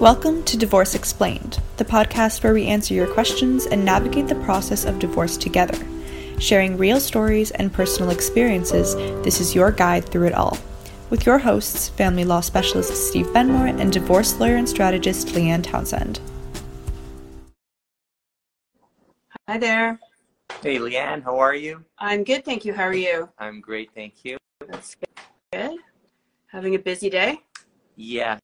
Welcome to Divorce Explained, the podcast where we answer your questions and navigate the process of divorce together. Sharing real stories and personal experiences, this is your guide through it all. With your hosts, family law specialist Steve Benmor and divorce lawyer and strategist Leanne Townsend. Hi there. Hey, Leanne, how are you? I'm good, thank you. How are you? I'm great, thank you. That's good. Having a busy day? Yes.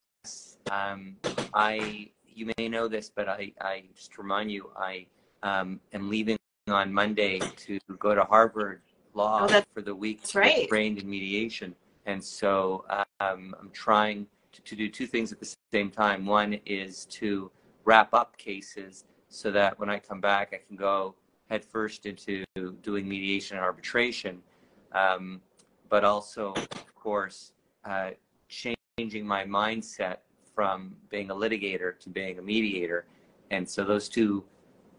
Um, I, you may know this, but I, I just remind you, I um, am leaving on Monday to go to Harvard Law Oh, for the week that's right. trained in mediation. And so um, I'm trying to, to do two things at the same time. One is to wrap up cases so that when I come back, I can go headfirst into doing mediation and arbitration. Um, but also, of course, uh, changing my mindset from being a litigator to being a mediator. And so those two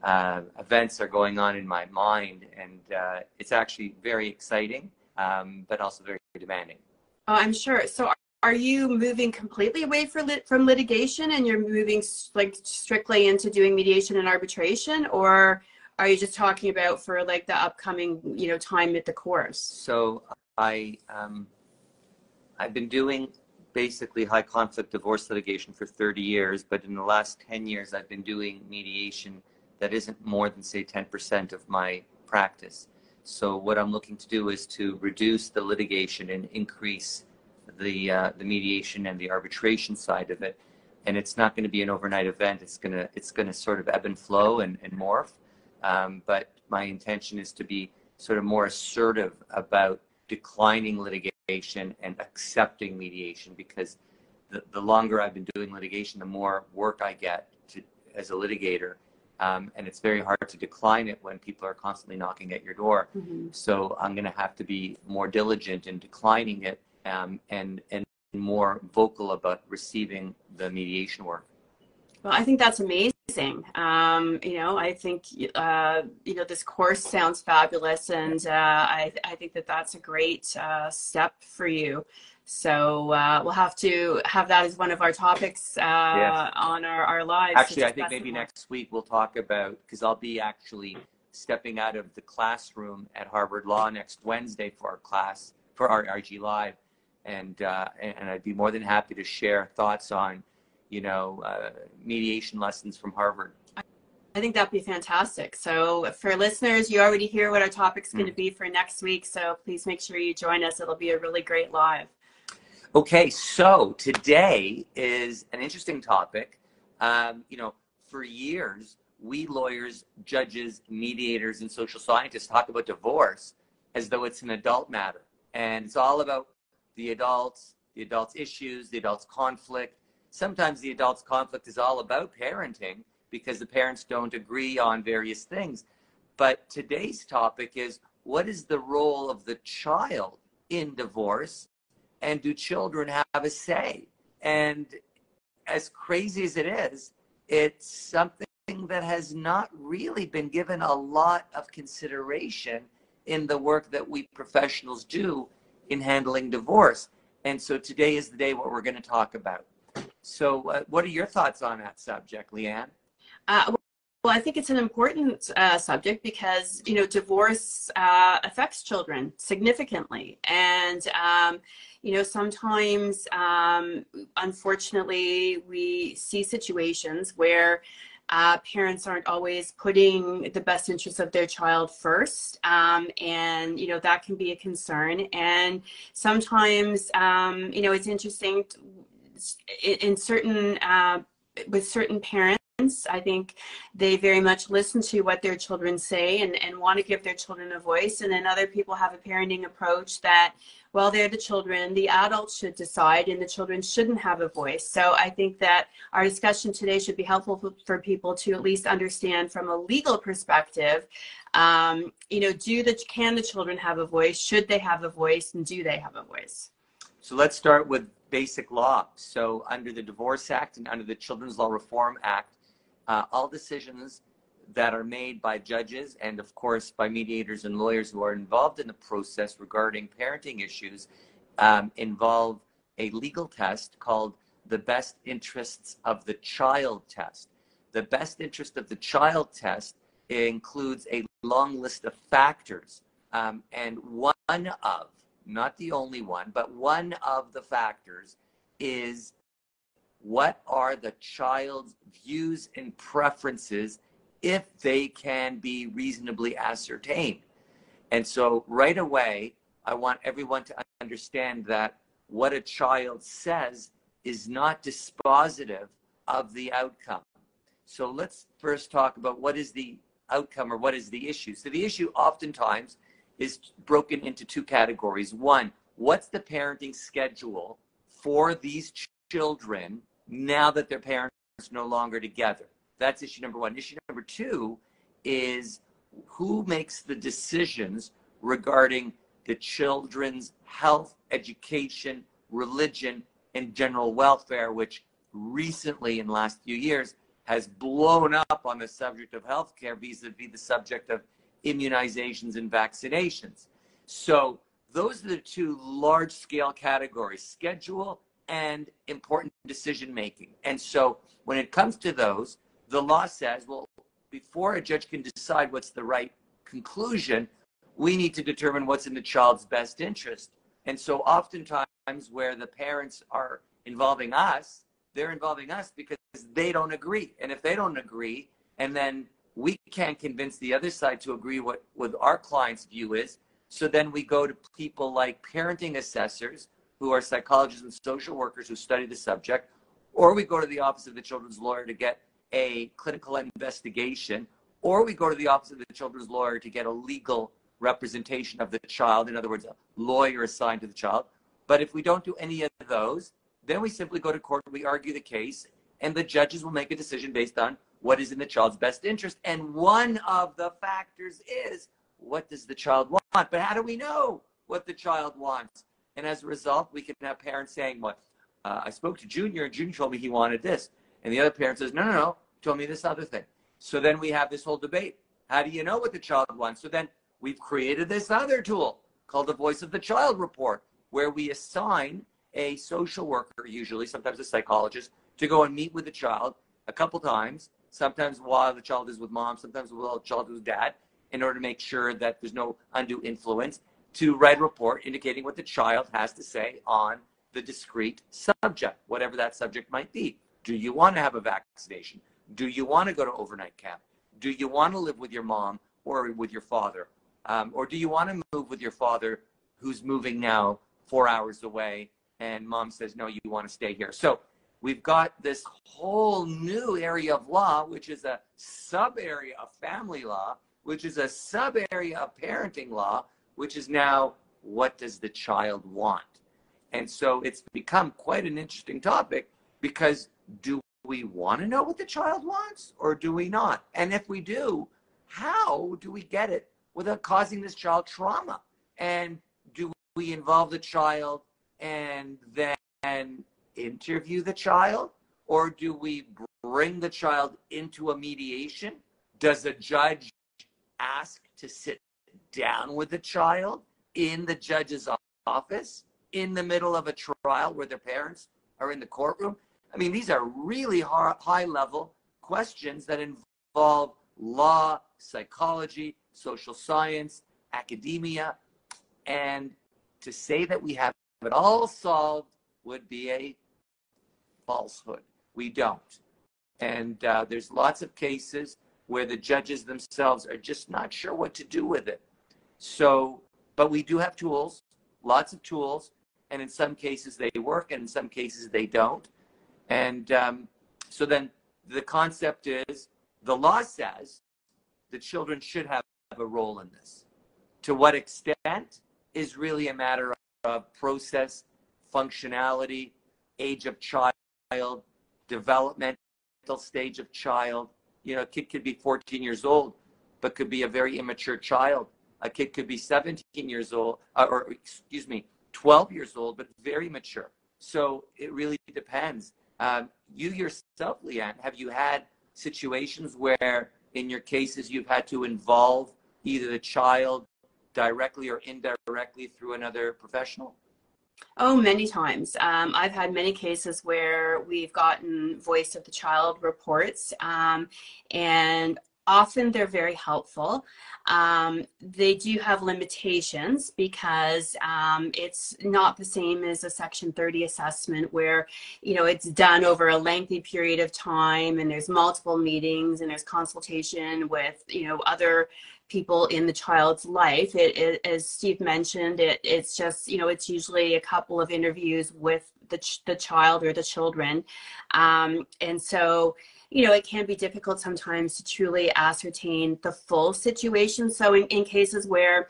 uh, events are going on in my mind, and uh, it's actually very exciting, um, but also very demanding. Oh, I'm sure. So are- are you moving completely away for lit- from litigation and you're moving like strictly into doing mediation and arbitration or are you just talking about for like the upcoming, you know, time at the course? So I um, I've been doing basically high conflict divorce litigation for 30 years, but in the last 10 years I've been doing mediation that isn't more than say 10% of my practice. So what I'm looking to do is to reduce the litigation and increase the uh, the mediation and the arbitration side of it. And it's not going to be an overnight event. It's gonna it's gonna sort of ebb and flow and, and morph. Um, but my intention is to be sort of more assertive about declining litigation and accepting mediation because the, the longer I've been doing litigation, the more work I get to, as a litigator. Um, and it's very hard to decline it when people are constantly knocking at your door. Mhm. So I'm going to have to be more diligent in declining it um, and, and more vocal about receiving the mediation work. Well, I think that's amazing. Um, you know, I think uh, you know this course sounds fabulous, and uh, I I think that that's a great uh, step for you. So uh, we'll have to have that as one of our topics uh, Yes. on our, our lives. Actually, I think maybe more. next week we'll talk about because I'll be actually stepping out of the classroom at Harvard Law next Wednesday for our class for our IG Live, and uh, and and I'd be more than happy to share thoughts on, you know, uh, mediation lessons from Harvard. I think that'd be fantastic. So for listeners, you already hear what our topic's Hmm. going to be for next week. So please make sure you join us. It'll be a really great live. Okay, so today is an interesting topic. Um, you know, for years, we lawyers, judges, mediators, and social scientists talk about divorce as though it's an adult matter. And it's all about the adults, the adults' issues, the adults' conflict. Sometimes the adults' conflict is all about parenting because the parents don't agree on various things. But today's topic is what is the role of the child in divorce? and do children have a say? And as crazy as it is, it's something that has not really been given a lot of consideration in the work that we professionals do in handling divorce. And so today is the day what we're going to talk about. So, uh, what are your thoughts on that subject, Leanne? Uh, well, I think it's an important uh, subject because you know divorce uh, affects children significantly, and um, you know sometimes, um, unfortunately, we see situations where uh, parents aren't always putting the best interests of their child first, um, and you know that can be a concern. And sometimes, um, you know, it's interesting in, in certain uh, with certain parents. I think they very much listen to what their children say and, and want to give their children a voice. And then other people have a parenting approach that, well, they're the children, the adults should decide, and the children shouldn't have a voice. So I think that our discussion today should be helpful for, for people to at least understand from a legal perspective. Um, you know, do the can the children have a voice? Should they have a voice? And do they have a voice? So let's start with basic law. So under the Divorce Act and under the Children's Law Reform Act, uh, all decisions that are made by judges and of course by mediators and lawyers who are involved in the process regarding parenting issues um, involve a legal test called the best interests of the child test. The best interest of the child test includes a long list of factors. Um, and one of, not the only one, but one of the factors is what are the child's views and preferences if they can be reasonably ascertained. And so right away, I want everyone to understand that what a child says is not dispositive of the outcome. So let's first talk about what is the outcome or what is the issue. So the issue oftentimes is broken into two categories. One, what's the parenting schedule for these children now that their parents are no longer together? That's issue number one. Issue number two is who makes the decisions regarding the children's health, education, religion, and general welfare, which recently in the last few years has blown up on the subject of healthcare vis-a-vis the subject of immunizations and vaccinations. So those are the two large scale categories, schedule and important decision making. And so when it comes to those, the law says, well, before a judge can decide what's the right conclusion, we need to determine what's in the child's best interest. And so oftentimes where the parents are involving us, they're involving us because they don't agree. And if they don't agree, and then we can't convince the other side to agree what, what our client's view is, so then we go to people like parenting assessors, who are psychologists and social workers who study the subject, or we go to the office of the children's lawyer to get a clinical investigation, or we go to the office of the children's lawyer to get a legal representation of the child, in other words, a lawyer assigned to the child. But if we don't do any of those, then we simply go to court, we argue the case, and the judges will make a decision based on what is in the child's best interest. And one of the factors is what does the child want? But how do we know what the child wants? And as a result, we can have parents saying, "What? Uh, I spoke to Junior, and Junior told me he wanted this," and the other parent says, "No, no, no, told me this other thing." So then we have this whole debate. How do you know what the child wants? So then we've created this other tool called the Voice of the Child Report, where we assign a social worker, usually sometimes a psychologist, to go and meet with the child a couple times, sometimes while the child is with mom, sometimes while the child is with dad, in order to make sure that there's no undue influence, to write a report indicating what the child has to say on the discrete subject, whatever that subject might be. Do you want to have a vaccination? Do you want to go to overnight camp? Do you want to live with your mom or with your father? Um, or do you want to move with your father who's moving now four hours away and mom says, no, you want to stay here? So we've got this whole new area of law, which is a sub area of family law, which is a sub area of parenting law, which is now what does the child want? And so it's become quite an interesting topic because do we want to know what the child wants or do we not? And if we do, how do we get it without causing this child trauma? And do we involve the child and then interview the child? Or do we bring the child into a mediation? Does a judge ask to sit down with the child in the judge's office in the middle of a trial where their parents are in the courtroom? I mean, these are really high level questions that involve law, psychology, social science, academia. And to say that we have it all solved would be a falsehood. We don't. And uh, there's lots of cases where the judges themselves are just not sure what to do with it. So, but we do have tools, lots of tools, and in some cases they work, and in some cases they don't. And um, so then the concept is the law says the children should have a role in this. To what extent is really a matter of process, functionality, age of child, developmental stage of child. You know, a kid could be 14 years old, but could be a very immature child. A kid could be 17 years old, uh, or excuse me, 12 years old, but very mature. So it really depends. Um, you yourself, Leanne, have you had situations where, in your cases, you've had to involve either the child directly or indirectly through another professional? Oh, many times. Um, I've had many cases where we've gotten voice of the child reports, um, and often they're very helpful. Um, they do have limitations because um, it's not the same as a Section 30 assessment where, you know, it's done over a lengthy period of time and there's multiple meetings and there's consultation with, you know, other people in the child's life. It, it, as Steve mentioned, it, it's just, you know, it's usually a couple of interviews with the, ch- the child or the children. Um, and so, you know, it can be difficult sometimes to truly ascertain the full situation. So in, in cases where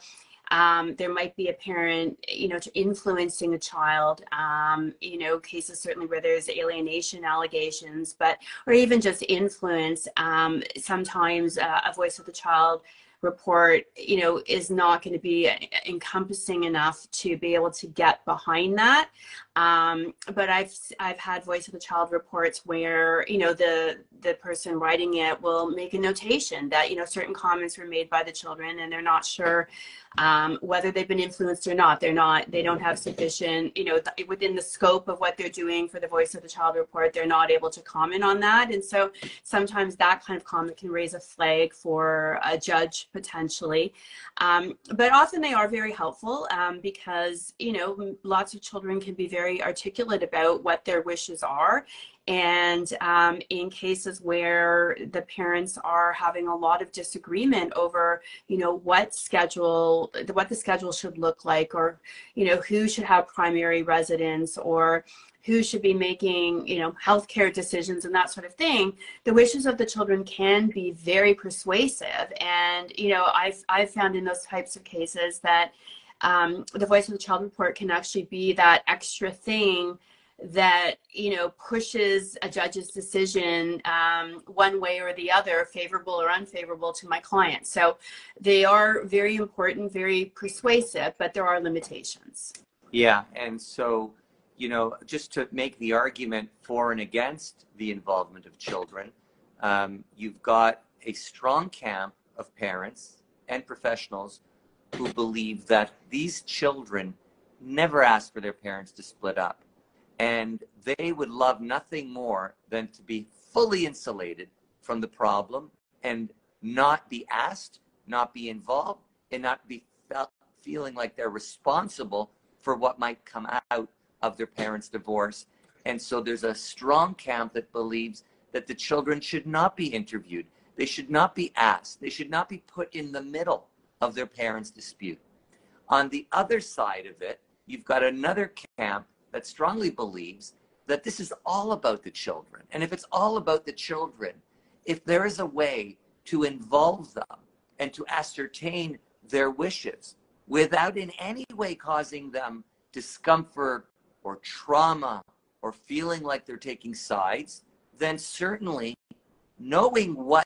um, there might be a parent, you know, to influencing a child. Um, you know, cases certainly where there's alienation allegations, but or even just influence. Um, sometimes uh, a voice of the child report, you know, is not going to be encompassing enough to be able to get behind that. Um, but I've I've had voice of the child reports where you know the the person writing it will make a notation that you know certain comments were made by the children and they're not sure um, whether they've been influenced or not. They're not, they don't have sufficient, you know, th- within the scope of what they're doing for the Voice of the Child report, they're not able to comment on that. And so sometimes that kind of comment can raise a flag for a judge potentially. Um, but often they are very helpful um, because, you know, lots of children can be very articulate about what their wishes are and um, in cases where the parents are having a lot of disagreement over, you know, what schedule, what the schedule should look like, or, you know, who should have primary residence, or who should be making, you know, healthcare decisions and that sort of thing, the wishes of the children can be very persuasive. And, you know, I've, I've found in those types of cases that um, the Voice of the Child report can actually be that extra thing that you know pushes a judge's decision um, one way or the other favorable or unfavorable to my client. So they are very important very persuasive but there are limitations. Yeah and so you know just to make the argument for and against the involvement of children um, you've got a strong camp of parents and professionals who believe that these children never ask for their parents to split up and they would love nothing more than to be fully insulated from the problem and not be asked, not be involved, and not be felt, feeling like they're responsible for what might come out of their parents' divorce. And so there's a strong camp that believes that the children should not be interviewed. They should not be asked. They should not be put in the middle of their parents' dispute. On the other side of it, you've got another camp that strongly believes that this is all about the children. And if it's all about the children, if there is a way to involve them and to ascertain their wishes without in any way causing them discomfort or trauma or feeling like they're taking sides, then certainly knowing what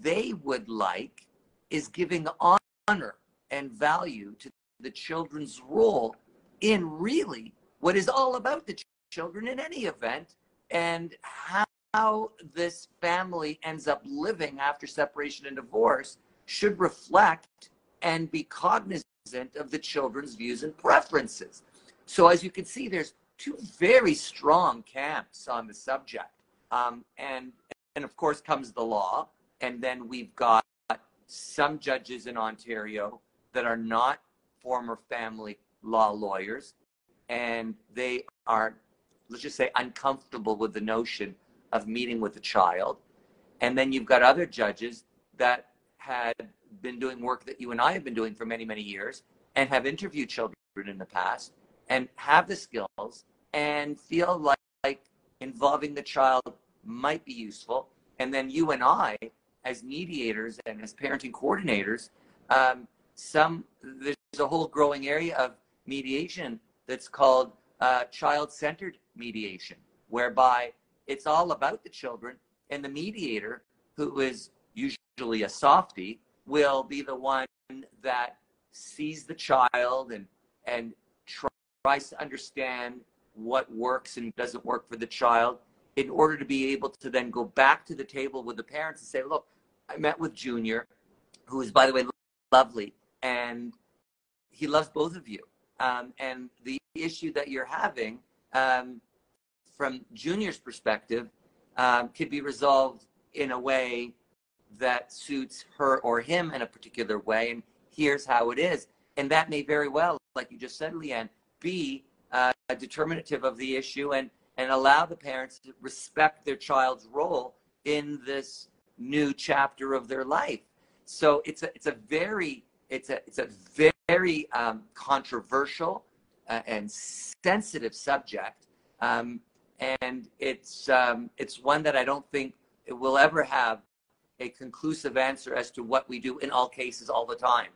they would like is giving honor and value to the children's role in really what is all about the children in any event and how this family ends up living after separation and divorce should reflect and be cognizant of the children's views and preferences. So, as you can see, there's two very strong camps on the subject. Um, and, and of course, comes the law. And then we've got some judges in Ontario that are not former family law lawyers and they are, let's just say, uncomfortable with the notion of meeting with a child. And then you've got other judges that had been doing work that you and I have been doing for many, many years and have interviewed children in the past and have the skills and feel like, like involving the child might be useful. And then you and I, as mediators and as parenting coordinators, um, some there's a whole growing area of mediation that's called uh, child centered mediation, whereby it's all about the children, and the mediator, who is usually a softie, will be the one that sees the child and, and tries to understand what works and doesn't work for the child in order to be able to then go back to the table with the parents and say, look, I met with Junior, who is, by the way, lovely, and he loves both of you um, and the issue that you're having um, from Junior's perspective um, could be resolved in a way that suits her or him in a particular way. And here's how it is. And that may very well, like you just said, Leanne, be uh, determinative of the issue and, and allow the parents to respect their child's role in this new chapter of their life. So it's a, it's a very, it's a, it's a very um, controversial uh, and sensitive subject. Um, and it's, um, it's one that I don't think it will ever have a conclusive answer as to what we do in all cases all the time.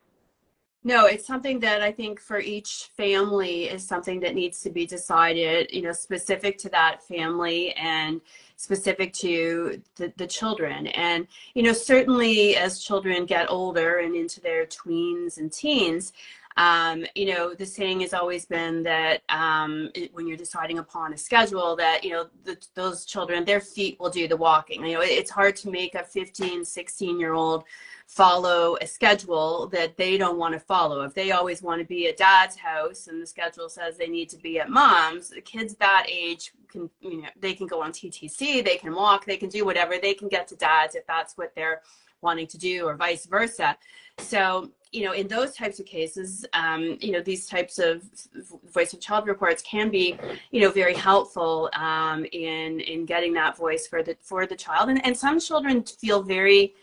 No, it's something that I think for each family is something that needs to be decided, you know, specific to that family and specific to the, the children. And, you know, certainly as children get older and into their tweens and teens, um, you know, the saying has always been that um, it, when you're deciding upon a schedule, that, you know, the, those children, their feet will do the walking. You know, it, it's hard to make a 15, 16 year old follow a schedule that they don't want to follow. If they always want to be at dad's house and the schedule says they need to be at mom's, the kids that age can, you know, they can go on TTC, they can walk, they can do whatever, they can get to dad's if that's what they're wanting to do or vice versa. So, you know, in those types of cases, um, you know, these types of voice of child reports can be, you know, very helpful um, in in getting that voice for the for the child. And and some children feel very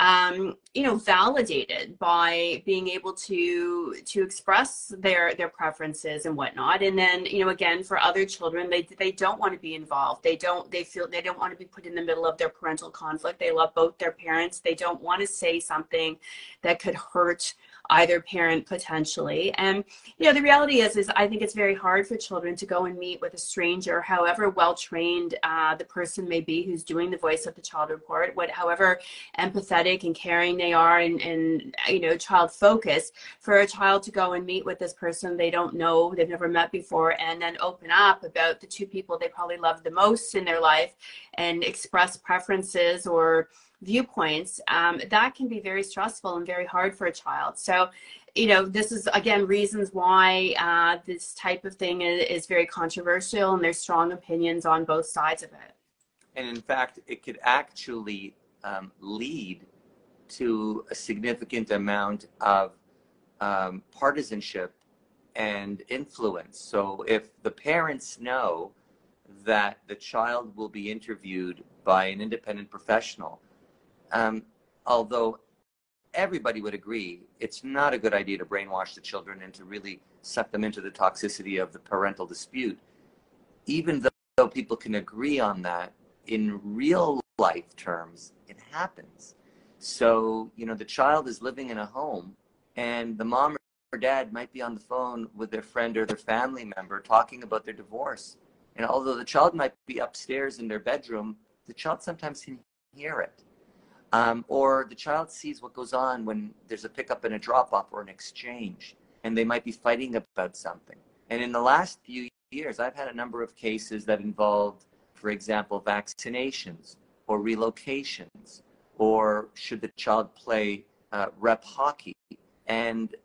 um, you know, validated by being able to to express their their preferences and whatnot. And then, you know, again, for other children, they they don't want to be involved. They don't they feel they don't want to be put in the middle of their parental conflict. They love both their parents. They don't want to say something that could hurt either parent potentially. And you know, the reality is, is I think it's very hard for children to go and meet with a stranger, however well trained uh, the person may be who's doing the voice of the child report, what however empathetic and caring they are, and, and you know, child focused. For a child to go and meet with this person they don't know, they've never met before, and then open up about the two people they probably love the most in their life and express preferences or viewpoints, um, that can be very stressful and very hard for a child. So, you know, this is again reasons why uh, this type of thing is, is, very controversial, and there's strong opinions on both sides of it. And in fact, it could actually um, lead to a significant amount of um, partisanship and influence. So, if the parents know that the child will be interviewed by an independent professional um, although everybody would agree it's not a good idea to brainwash the children and to really suck them into the toxicity of the parental dispute. Even though people can agree on that, in real life terms, it happens. So, you know, the child is living in a home and the mom or dad might be on the phone with their friend or their family member talking about their divorce. And although the child might be upstairs in their bedroom, the child sometimes can hear it. Um, or the child sees what goes on when there's a pickup and a drop off or an exchange, and they might be fighting about something. And in the last few years, I've had a number of cases that involved, for example, vaccinations or relocations, or should the child play uh, rep hockey. And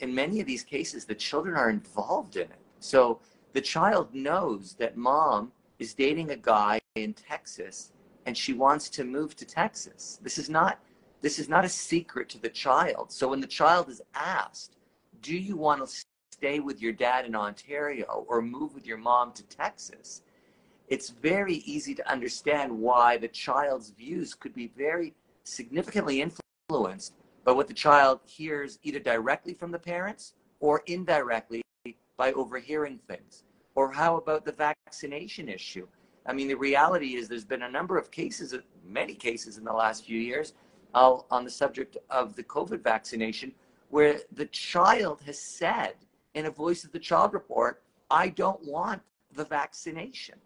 in many of these cases, the children are involved in it. So the child knows that mom is dating a guy in Texas and she wants to move to Texas. This is not this is not a secret to the child. So when the child is asked, "Do you want to stay with your dad in Ontario or move with your mom to Texas?" It's very easy to understand why the child's views could be very significantly influenced by what the child hears either directly from the parents or indirectly by overhearing things. Or how about the vaccination issue? I mean, the reality is there's been a number of cases, many cases in the last few years uh, on the subject of the COVID vaccination where the child has said in a voice of the child report, I don't want the vaccination.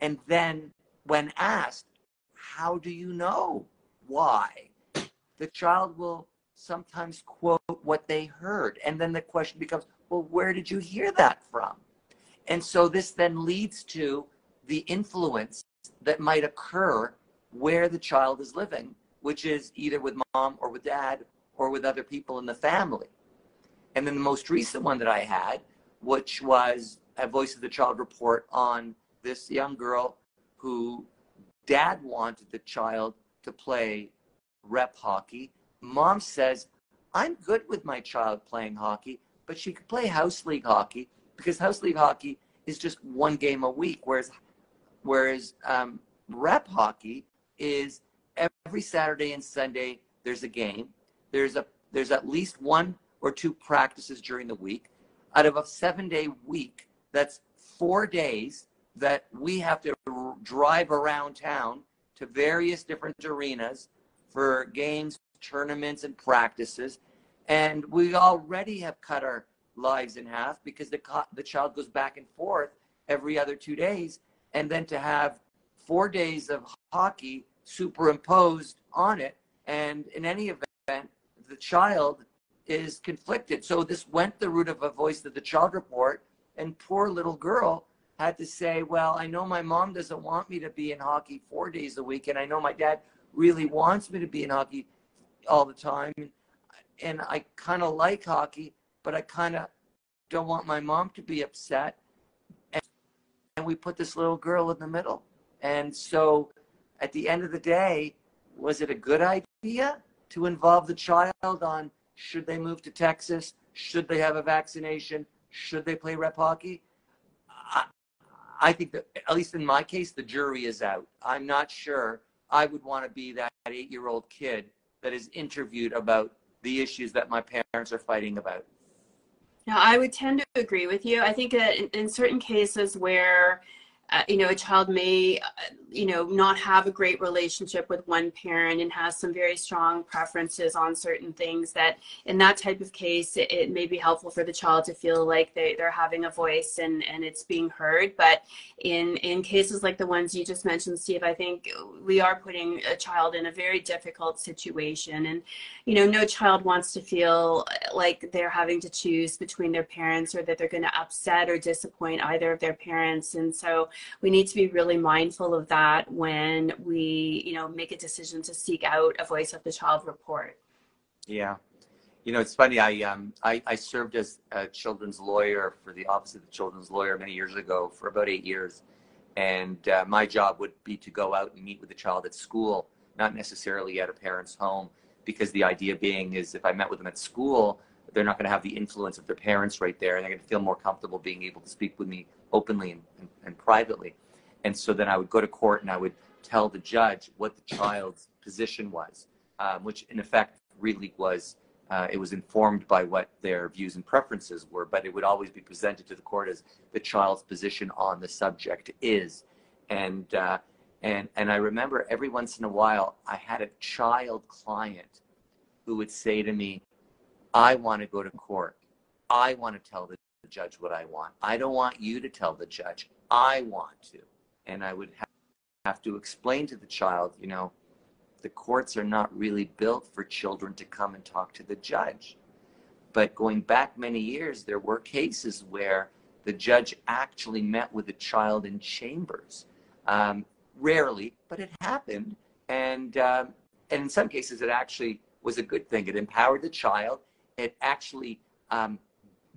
And then when asked, how do you know why? The child will sometimes quote what they heard. And then the question becomes, well, where did you hear that from? And so this then leads to the influence that might occur where the child is living, which is either with mom or with dad or with other people in the family. And then the most recent one that I had, which was a Voice of the Child report on this young girl who dad wanted the child to play rep hockey. Mom says, I'm good with my child playing hockey, but she could play house league hockey because house league hockey is just one game a week, whereas whereas um, rep hockey is every Saturday and Sunday there's a game. There's a there's at least one or two practices during the week. Out of a seven day week, that's four days that we have to drive around town to various different arenas for games, tournaments, and practices. And we already have cut our lives in half because the, the child goes back and forth every other two days. And then to have four days of hockey superimposed on it. And in any event, the child is conflicted. So this went the route of a voice of the child report, and poor little girl had to say, Well, I know my mom doesn't want me to be in hockey four days a week, and I know my dad really wants me to be in hockey all the time. And I kind of like hockey, but I kind of don't want my mom to be upset. And, we put this little girl in the middle. And so at the end of the day, was it a good idea to involve the child on should they move to Texas? Should they have a vaccination? Should they play rep hockey? I, I think that, at least in my case, the jury is out. I'm not sure I would want to be that eight year old kid that is interviewed about the issues that my parents are fighting about. Now, I would tend to agree with you. I think that in, in certain cases where uh, you know, a child may, uh, you know, not have a great relationship with one parent and has some very strong preferences on certain things that in that type of case, it, it may be helpful for the child to feel like they, they're having a voice and, and it's being heard. But in, in cases like the ones you just mentioned, Steve, I think we are putting a child in a very difficult situation. And, you know, no child wants to feel like they're having to choose between their parents or that they're going to upset or disappoint either of their parents. And so we need to be really mindful of that when we, you know, make a decision to seek out a voice of the child report. Yeah. You know, it's funny. I um I, I served as a children's lawyer for the Office of the Children's Lawyer many years ago for about eight years, and uh, my job would be to go out and meet with the child at school, not necessarily at a parent's home, because the idea being is if I met with them at school, they're not going to have the influence of their parents right there, and they're going to feel more comfortable being able to speak with me openly and, and, and privately. And so then I would go to court and I would tell the judge what the child's position was, um, which in effect really was uh, it was informed by what their views and preferences were, but it would always be presented to the court as the child's position on the subject is. And uh, and and I remember every once in a while I had a child client who would say to me, "I want to go to court. I want to tell the judge what I want. I don't want you to tell the judge. I want to. And I would have to explain to the child, you know, the courts are not really built for children to come and talk to the judge. But going back many years, there were cases where the judge actually met with the child in chambers. Um, rarely, but it happened. And, um, and in some cases, it actually was a good thing. It empowered the child. It actually um,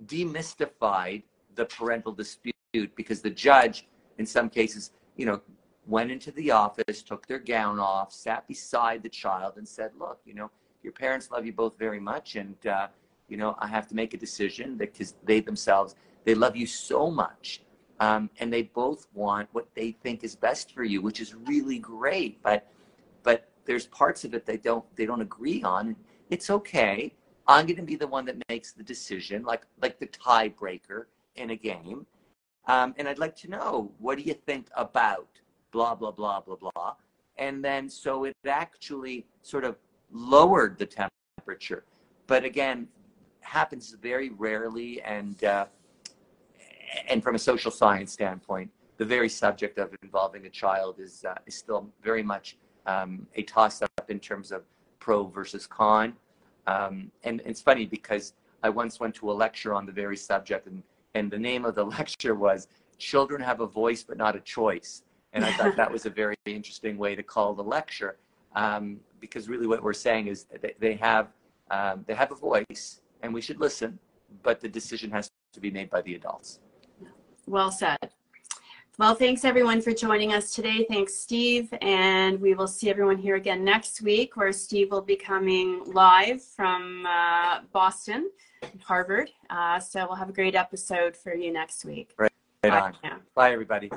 demystified the parental dispute because the judge, in some cases, you know, went into the office, took their gown off, sat beside the child, and said, "Look, you know, your parents love you both very much, and uh, you know, I have to make a decision because they themselves they love you so much, um, and they both want what they think is best for you, which is really great. But but there's parts of it they don't they don't agree on. It's okay. I'm going to be the one that makes the decision, like like the tiebreaker in a game. Um, and I'd like to know what do you think about blah blah blah blah blah. And then so it actually sort of lowered the temperature, but again, happens very rarely. And uh, and from a social science standpoint, the very subject of involving a child is uh, is still very much um, a toss up in terms of pro versus con. Um, and, it's funny because I once went to a lecture on the very subject, and, and the name of the lecture was Children Have a Voice But Not a Choice. And I thought that was a very interesting way to call the lecture um, because really what we're saying is they, they, have, um, they have a voice and we should listen, but the decision has to be made by the adults. Well said. Well, thanks everyone for joining us today. Thanks, Steve. And we will see everyone here again next week, where Steve will be coming live from uh, Boston, Harvard. Uh, so we'll have a great episode for you next week. Right, right on. Bye, Bye everybody.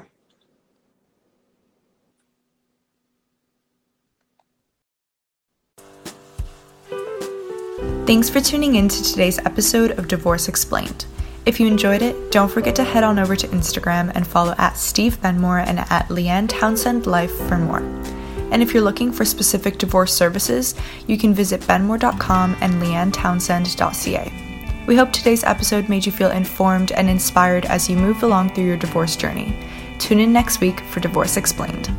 Thanks for tuning in to today's episode of Divorce Explained. If you enjoyed it, don't forget to head on over to Instagram and follow at Steve Benmor and at Leanne Townsend Life for more. And if you're looking for specific divorce services, you can visit benmor.com and leannetownsend.ca. We hope today's episode made you feel informed and inspired as you move along through your divorce journey. Tune in next week for Divorce Explained.